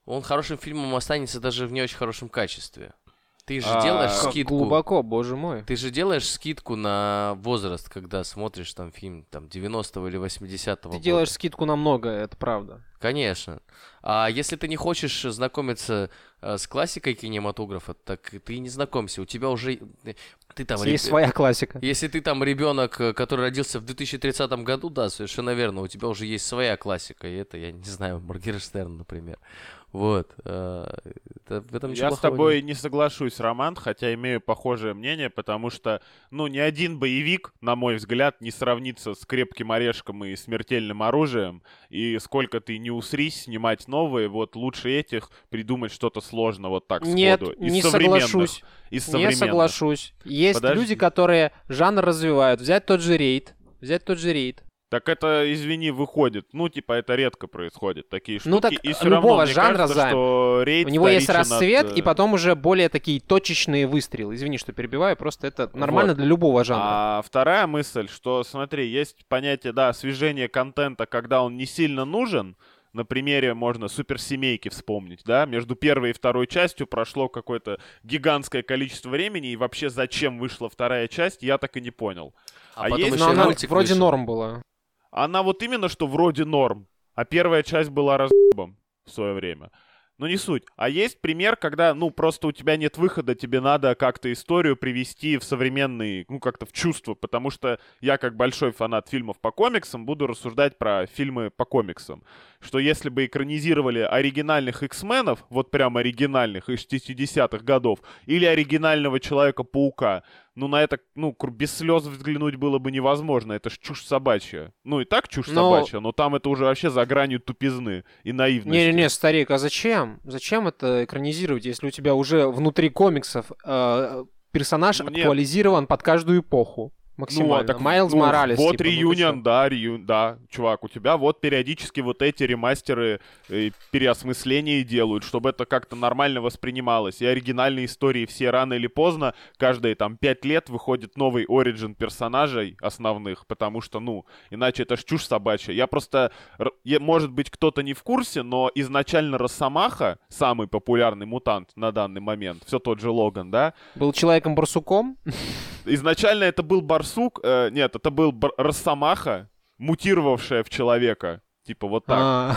он хорошим фильмом останется даже в не очень хорошем качестве. Ты же А, делаешь скидку. Глубоко, боже мой. Ты же делаешь скидку на возраст, когда смотришь там фильм там 90-го или 80-го Ты года. делаешь скидку на многое, это правда. Конечно. А если ты не хочешь знакомиться э, с классикой кинематографа, так ты не знакомься. У тебя уже... э, Ты там... Есть реб- своя классика. Если ты там ребенок, э, который родился в 2030 году, да, совершенно верно, у тебя уже есть своя классика, и это, я не знаю, Моргенштерн, например. Вот. э, это- в этом Я с тобой нет. не соглашусь, Роман, хотя имею похожее мнение, потому что, ну, ни один боевик, на мой взгляд, не сравнится с крепким орешком и смертельным оружием. И сколько ты не усрись снимать новые, вот лучше этих придумать что-то сложно вот так Нет, сходу. Из не соглашусь. Из Не соглашусь. Есть Подожди. люди, которые жанр развивают. Взять тот же рейд. Взять тот же рейд. Так это, извини, выходит. Ну, типа, это редко происходит, такие штуки. Ну, так и всё любого равно, жанра кажется, займ. что рейд У него есть вторичен от, рассвет, и э, потом уже более такие точечные выстрелы. Извини, что перебиваю, просто это нормально для любого жанра. А вторая мысль, что, смотри, есть понятие, да, освежение контента, когда он не сильно нужен. На примере можно суперсемейки вспомнить, да? Между первой и второй частью прошло какое-то гигантское количество времени, и вообще зачем вышла вторая часть, я так и не понял. А, А потом есть- еще Но она вроде вышел. норм была. Она вот именно что вроде норм, а первая часть была разъебом в свое время. Но не суть. А есть пример, когда, ну, просто у тебя нет выхода, тебе надо как-то историю привести в современный, ну, как-то в чувство, потому что я, как большой фанат фильмов по комиксам, буду рассуждать про фильмы по комиксам. Что если бы экранизировали оригинальных X-менов, вот прям оригинальных из 60-х годов, или оригинального Человека-паука, ну, на это, ну, без слез взглянуть было бы невозможно. Это ж чушь собачья. Ну, и так чушь Но- собачья, но там это уже вообще за гранью тупизны и наивности. Не-не-не, старик, а зачем? Зачем это экранизировать, если у тебя уже внутри комиксов э, персонаж Ну, нет. актуализирован под каждую эпоху? Максимально. Ну, а так, Майлз ну, Моралес. Вот типа, ну реюнион, чё? да, рею- да, чувак, у тебя вот периодически вот эти ремастеры э, переосмысления делают, чтобы это как-то нормально воспринималось. И оригинальные истории все рано или поздно, каждые там пять лет выходит новый оригин персонажей основных, потому что, ну, иначе это ж чушь собачья. Я просто, я- может быть, кто-то не в курсе, но изначально Росомаха, самый популярный мутант на данный момент, все тот же Логан, да, Был человеком-барсуком? Изначально это был барсук, э, нет, это был бар- росомаха, мутировавшая в человека. Типа вот так. А,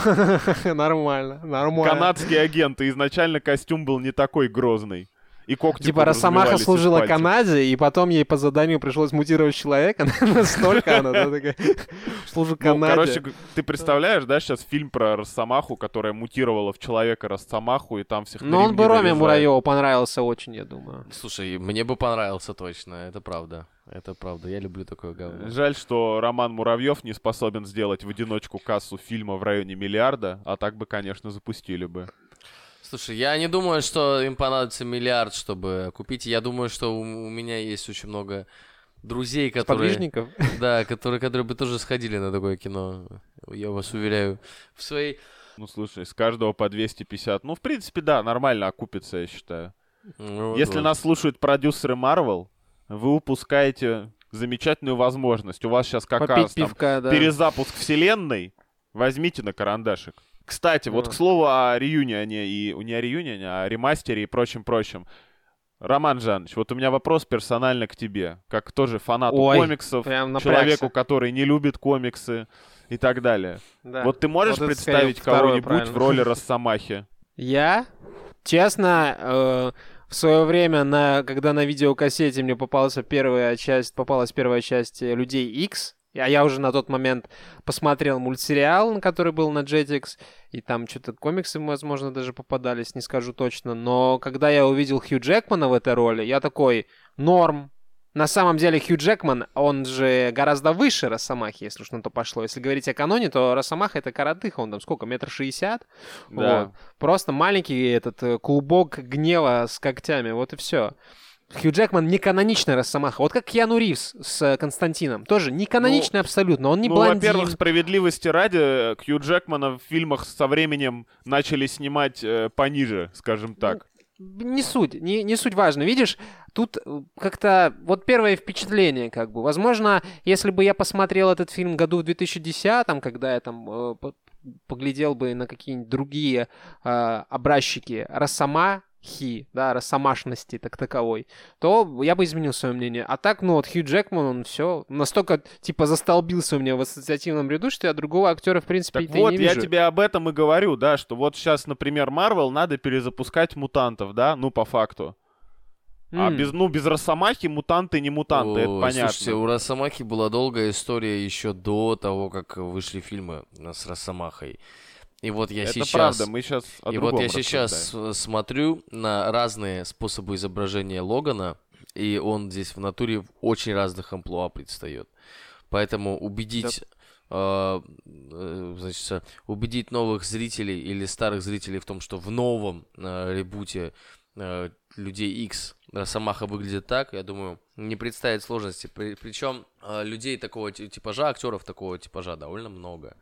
Нормально, нормально. Канадский агент, и изначально костюм был не такой грозный. И когти Типа Росомаха служила. Канаде, и потом ей по заданию пришлось мутировать человека. Настолько она да, такая, служу Ну, Канаде. короче, ты представляешь, да, сейчас фильм про Росомаху, которая мутировала в человека Росомаху, и там всех Но он бы Роме. Муравьеву понравился очень, я думаю. Слушай, мне бы понравился точно, это правда. Это правда, я люблю такое говно. Жаль, что Роман Муравьев не способен сделать в одиночку кассу фильма в районе миллиарда, а так бы, конечно, запустили бы. Слушай, я не думаю, что им понадобится миллиард, чтобы купить. Я думаю, что у, у меня есть очень много друзей, которые... Подвижников. Да, которые, которые бы тоже сходили на такое кино. Я вас уверяю. В своей... Ну, слушай, с каждого по 250. Ну, в принципе, да, нормально окупится, я считаю. Ну, вот Если вот. нас слушают продюсеры Marvel, вы упускаете замечательную возможность. У вас сейчас как раз Попить там пивка, да. перезапуск вселенной. Возьмите на карандашик. Кстати, вот к слову о реюнионе и не о реюнионе, а о ремастере и прочем-прочем. Роман Жанович, вот у меня вопрос персонально к тебе, как тоже фанату Ой, комиксов, человеку, который не любит комиксы и так далее. Да. Вот ты можешь Вот представить кого-нибудь в роли Росомахи? Я, честно, э, в свое время, на, когда на видеокассете мне попалась первая часть, попалась первая часть Людей X, а я уже на тот момент посмотрел мультсериал, на который был на Jetix, и там что-то комиксы, возможно, даже попадались, не скажу точно. Но когда я увидел Хью Джекмана в этой роли, я такой, норм. На самом деле Хью Джекман, он же гораздо выше Росомахи, если уж на то пошло. Если говорить о каноне, то Росомаха это коротыха, он там сколько, метр шестьдесят? Да. Вот. Просто маленький этот э, клубок гнева с когтями, вот и все. Хью Джекман не каноничный Росомаха. Вот как Киану Ривз с э, Константином. Тоже не каноничный абсолютно. Он не ну, блондин. во-первых, справедливости ради, э, Кью Джекмана в фильмах со временем начали снимать э, пониже, скажем так. Не суть, не, не суть важно. Видишь, тут э, как-то вот первое впечатление, как бы. Возможно, если бы я посмотрел этот фильм году в 2010, когда я там э, по- поглядел бы на какие-нибудь другие э, образчики Росомахи, да, Росомашности так таковой, то я бы изменил свое мнение. А так, ну вот Хью Джекман, он все настолько, типа, застолбился у меня в ассоциативном ряду, что я другого актера, в принципе, Так и вот, не я вижу. тебе об этом и говорю, да, что вот сейчас, например, Марвел надо перезапускать мутантов, да, ну, по факту. А М. без, ну, без Росомахи мутанты не мутанты, это Ой, понятно. Слушайте, у Росомахи была долгая история еще до того, как вышли фильмы с Росомахой. И вот я это сейчас... правда, мы сейчас И вот я сейчас смотрю на разные способы изображения Логана, и он здесь в натуре в очень разных амплуа предстает. Поэтому убедить, э, э, значит, убедить новых зрителей или старых зрителей в том, что в новом э, ребуте э, людей X Росомаха выглядит так, я думаю, не представит сложности. При, причем э, людей такого ти- типажа, актеров такого типажа довольно много.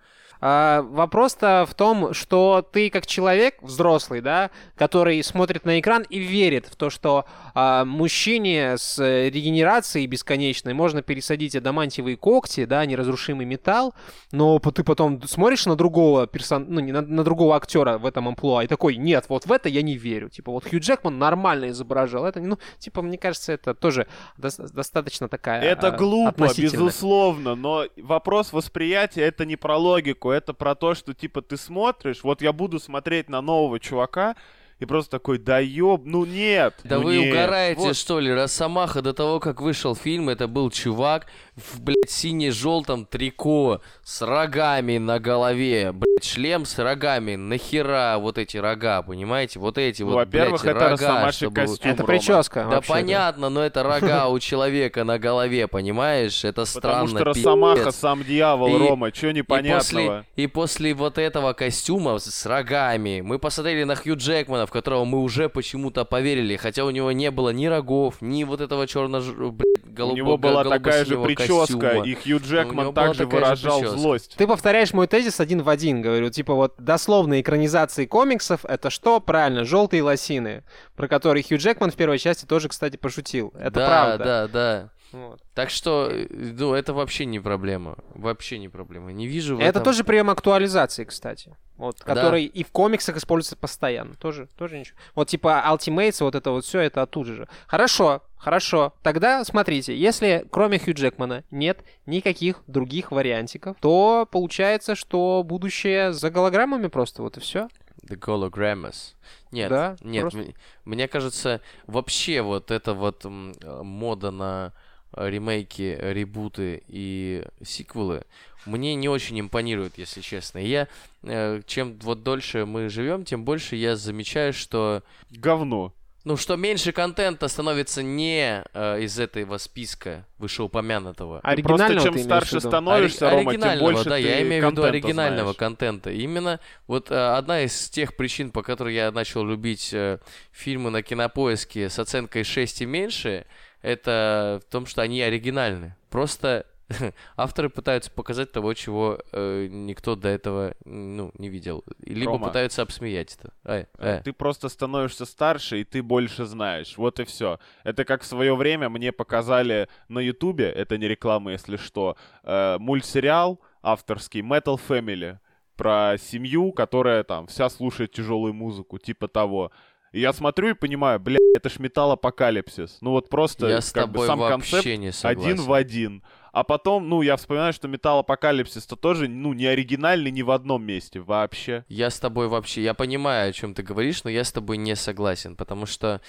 А, вопрос-то в том, что ты как человек взрослый, да, который смотрит на экран и верит в то, что а, мужчине с э, регенерацией бесконечной можно пересадить адамантиевые когти, да, неразрушимый металл, но ты потом смотришь на другого персон... ну, не на, на другого актера в этом амплуа и такой, нет, вот в это я не верю. Типа, вот Хью Джекман нормально изображал это, ну, типа, мне кажется, это тоже дос- достаточно такая Это а, глупо, безусловно, но вопрос восприятия это не про логику, это про то, что типа ты смотришь, вот я буду смотреть на нового чувака и просто такой, да ёб, ну нет. Да ну вы нет». угораете, Вот. что ли? Росомаха до того, как вышел фильм, это был чувак в, блядь, сине-желтом трико с рогами на голове. Блядь, шлем с рогами. Нахера вот эти рога, понимаете? Вот эти Ну, вот, во-первых, блядь, это рога, Росомаший чтобы... костюм. Это Рома. прическа. Да понятно, но это рога у человека на голове, понимаешь? Это Потому странно. что Росомаха сам дьявол, И- Рома, чё непонятного? после, и после вот этого костюма с, с рогами мы посмотрели на Хью Джекмана, в которого мы уже почему-то поверили, хотя у него не было ни рогов, ни вот этого черно У него была такая же прическа, и Хью Джекман также выражал злость. Ты повторяешь мой тезис один в один, говорю, типа вот дословные экранизации комиксов это что? Правильно, желтые лосины, про которые Хью Джекман в первой части тоже, кстати, пошутил. Это да, правда. Да, да, Вот. Так что, ну, это вообще не проблема. Вообще не проблема. Не вижу Это этом... тоже прием актуализации, кстати. Вот, Да. который и в комиксах используется постоянно. Тоже, тоже ничего. Вот типа Ultimates, вот это вот все, это оттуда же. Хорошо, хорошо. Тогда смотрите, если кроме Хью Джекмана нет никаких других вариантиков, то получается, что будущее за голограммами просто, вот и все. The Hologrammas. Нет, Да, нет, просто- м- мне кажется, вообще вот эта вот мода на ремейки, ребуты и сиквелы мне не очень импонирует, если честно. И Я, э, чем вот дольше мы живем, тем больше я замечаю, что Говно. ну, что меньше контента становится не э, из этого списка вышеупомянутого. Оригинального Просто чем старше становишься, Ори- Рома, тем оригинального, больше да, ты я имею в виду оригинального знаешь. контента. Именно вот э, одна из тех причин, по которой я начал любить э, фильмы на кинопоиске с оценкой 6 и меньше, это в том, что они оригинальны. Просто авторы пытаются показать того, чего э, никто до этого ну, не видел. Либо Рома. пытаются обсмеять это. Э, э. Ты просто становишься старше, и ты больше знаешь. Вот и все. Это как в свое время мне показали на Ютубе, это не реклама, если что, э, мультсериал авторский Metal Family про семью, которая там вся слушает тяжелую музыку, типа того. И я смотрю и понимаю, бля, это ж металлопокалипсис. Ну вот просто Я с как бы сам концепт не согласен. один в один. А потом, ну, я вспоминаю, что металлопокалипсис-то тоже, ну, не оригинальный ни в одном месте вообще. Я с тобой вообще, я понимаю, о чем ты говоришь, но я с тобой не согласен, потому что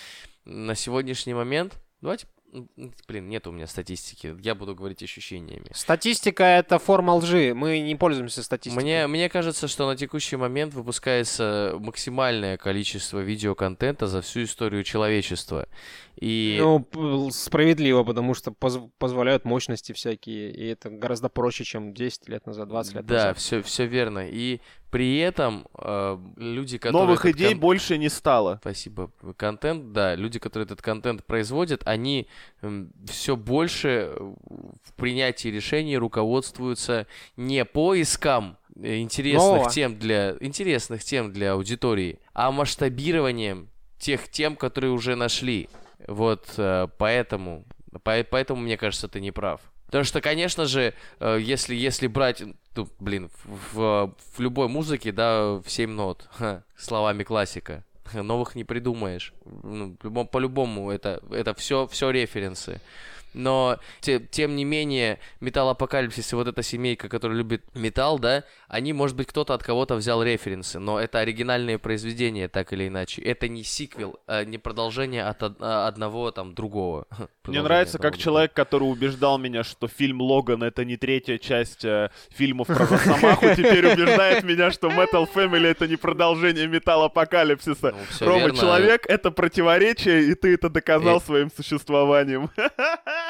на сегодняшний момент, давайте, блин, нет у меня статистики, я буду говорить ощущениями. Статистика — это форма лжи. Мы не пользуемся статистикой. Мне, мне кажется, что на текущий момент выпускается максимальное количество видеоконтента за всю историю человечества. И Ну, справедливо, потому что поз- позволяют мощности всякие, и это гораздо проще, чем 10 лет назад, 20 лет да, назад. все, все верно. И при этом э, люди, которые... Новых идей кон- больше не стало. Спасибо. Контент, да, люди, которые этот контент производят, они все больше э, в принятии решений руководствуются не поиском э, интересных Нового. тем для интересных тем для аудитории, а масштабированием тех тем, которые уже нашли. Вот э, поэтому, по- поэтому мне кажется, ты не прав. Потому что, конечно же, э, если, если брать, ну, блин, в, в- любой музыке, да, в 7 нот, ха, словами классика, новых не придумаешь. Ну, по-любому это, это все, все референсы. Но, те- тем не менее, металлопокалипсис и вот эта семейка, которая любит металл, да, они, может быть, кто-то от кого-то взял референсы, но это оригинальные произведения, так или иначе. Это не сиквел, а не продолжение от од- одного, там, другого. Мне нравится, как другого. человек, который убеждал меня, что фильм Логан это не третья часть э, фильмов про Росомаху, теперь убеждает меня, что Metal Family это не продолжение металлопокалипсиса. Ну, всё Рома, человек это противоречие, и ты это доказал Э. своим существованием.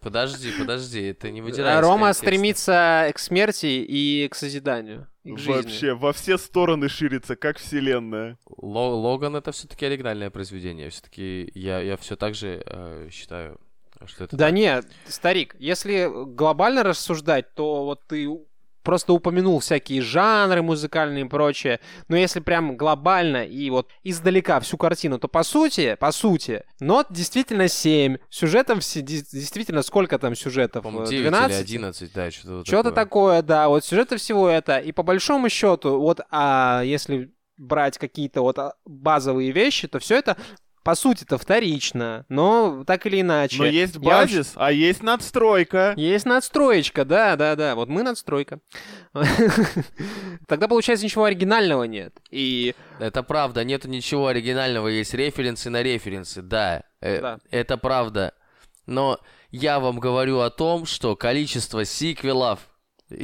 Подожди, подожди, это не выдирай из Рома контекста. стремится к смерти и к созиданию, и к жизни. Вообще, во все стороны ширится, как вселенная. Ло- Логан это все-таки оригинальное произведение. Все-таки я, я все так же э, считаю, что это Да так. нет, старик, если глобально рассуждать, то вот ты просто упомянул всякие жанры музыкальные и прочее, но если прям глобально и вот издалека всю картину, то по сути, по сути, нот действительно 7, сюжетом все, действительно сколько там сюжетов? По-моему, Э, 9 12? или 11, да, что-то Что-то такое. такое, да, вот сюжета всего это. И по большому счету, вот а если брать какие-то вот а, базовые вещи, то все это по сути-то вторично, но так или иначе. Но есть Я базис, а есть надстройка. есть надстроечка, да, да, да. Вот мы надстройка. Тогда, получается, ничего оригинального нет. И Это правда, нету ничего оригинального, есть референсы на референсы, да, э, Да. это правда. Но я вам говорю о том, что количество сиквелов,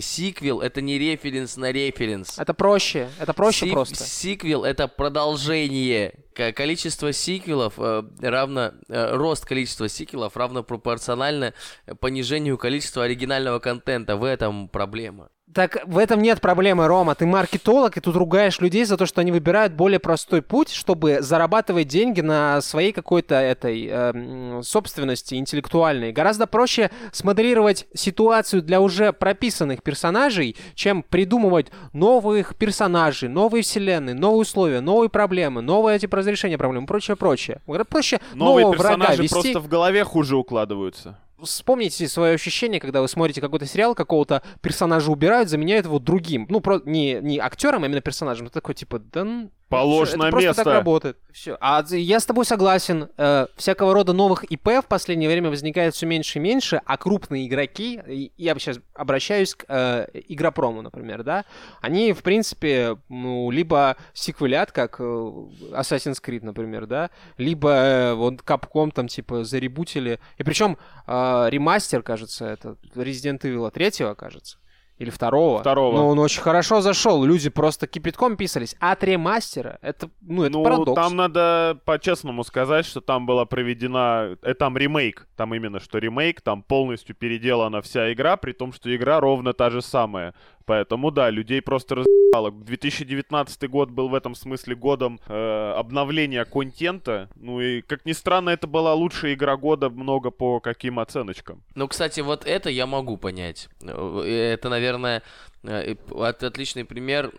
сиквел это не референс на референс. это проще. Это проще Сик- просто. Сиквел это продолжение. Ко- Количество сиквелов э, равно э, рост количества сиквелов равно пропорционально понижению количества оригинального контента. В этом проблема. Так в этом нет проблемы, Рома. Ты маркетолог, и тут ругаешь людей за то, что они выбирают более простой путь, чтобы зарабатывать деньги на своей какой-то этой э, собственности интеллектуальной. Гораздо проще смоделировать ситуацию для уже прописанных персонажей, чем придумывать новых персонажей, новые вселенные, новые условия, новые проблемы, новые типа разрешения проблем, прочее, прочее. Проще Новые нового врага персонажи вести. просто в голове хуже укладываются. Вспомните свое ощущение, когда вы смотрите какой-то сериал, какого-то персонажа убирают, заменяют его другим. Ну, про... не, не актером, а именно персонажем. Ты такой, типа, да... Положь это на просто место. так работает. Все. А я с тобой согласен. Э, всякого рода новых ИП в последнее время возникает все меньше и меньше, а крупные игроки, я сейчас обращаюсь к э, Игропрому, например, да, они, в принципе, ну, либо сиквелят, как э, Assassin's Creed, например, да, либо э, вот Capcom там, типа, заребутили. И причем э, ремастер, кажется, это Resident Evil 3, кажется. Или второго. Второго. Но он очень хорошо зашел. Люди просто кипятком писались. А от ремастера, это, ну, это ну, парадокс. там надо по-честному сказать, что там была проведена... э, там ремейк. Там именно что ремейк, там полностью переделана вся игра, при том, что игра ровно та же самая. Поэтому, да, людей просто разъебало. 2019 год был в этом смысле годом э, обновления контента. Ну и, как ни странно, это была лучшая игра года много по каким оценочкам. Ну, кстати, вот это я могу понять. Э, Это, наверное, э, отличный пример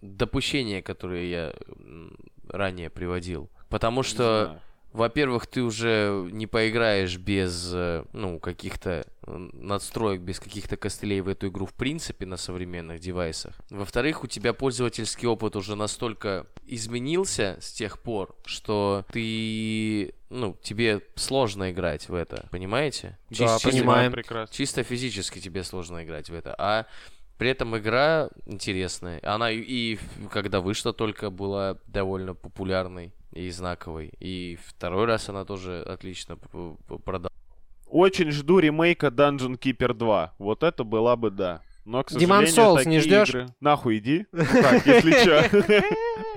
допущения, которое я ранее приводил. Потому Не что, знаю. Во-первых, ты уже не поиграешь без, э, ну, каких-то э, надстроек, без каких-то костылей в эту игру в принципе на современных девайсах. Во-вторых, у тебя пользовательский опыт уже настолько изменился с тех пор, что ты, ну, тебе сложно играть в это, понимаете? Да, Чис- чисто- понимаем. прекрасно. Чисто физически тебе сложно играть в это. А при этом игра интересная. Она и, и когда вышла только была довольно популярной и знаковой. И второй раз она тоже отлично п- п- продалась. Очень жду ремейка Dungeon Keeper 2. Вот это была бы да. Но, к сожалению, Souls не такие ждёшь? игры- Нахуй иди. Ну так, если чё.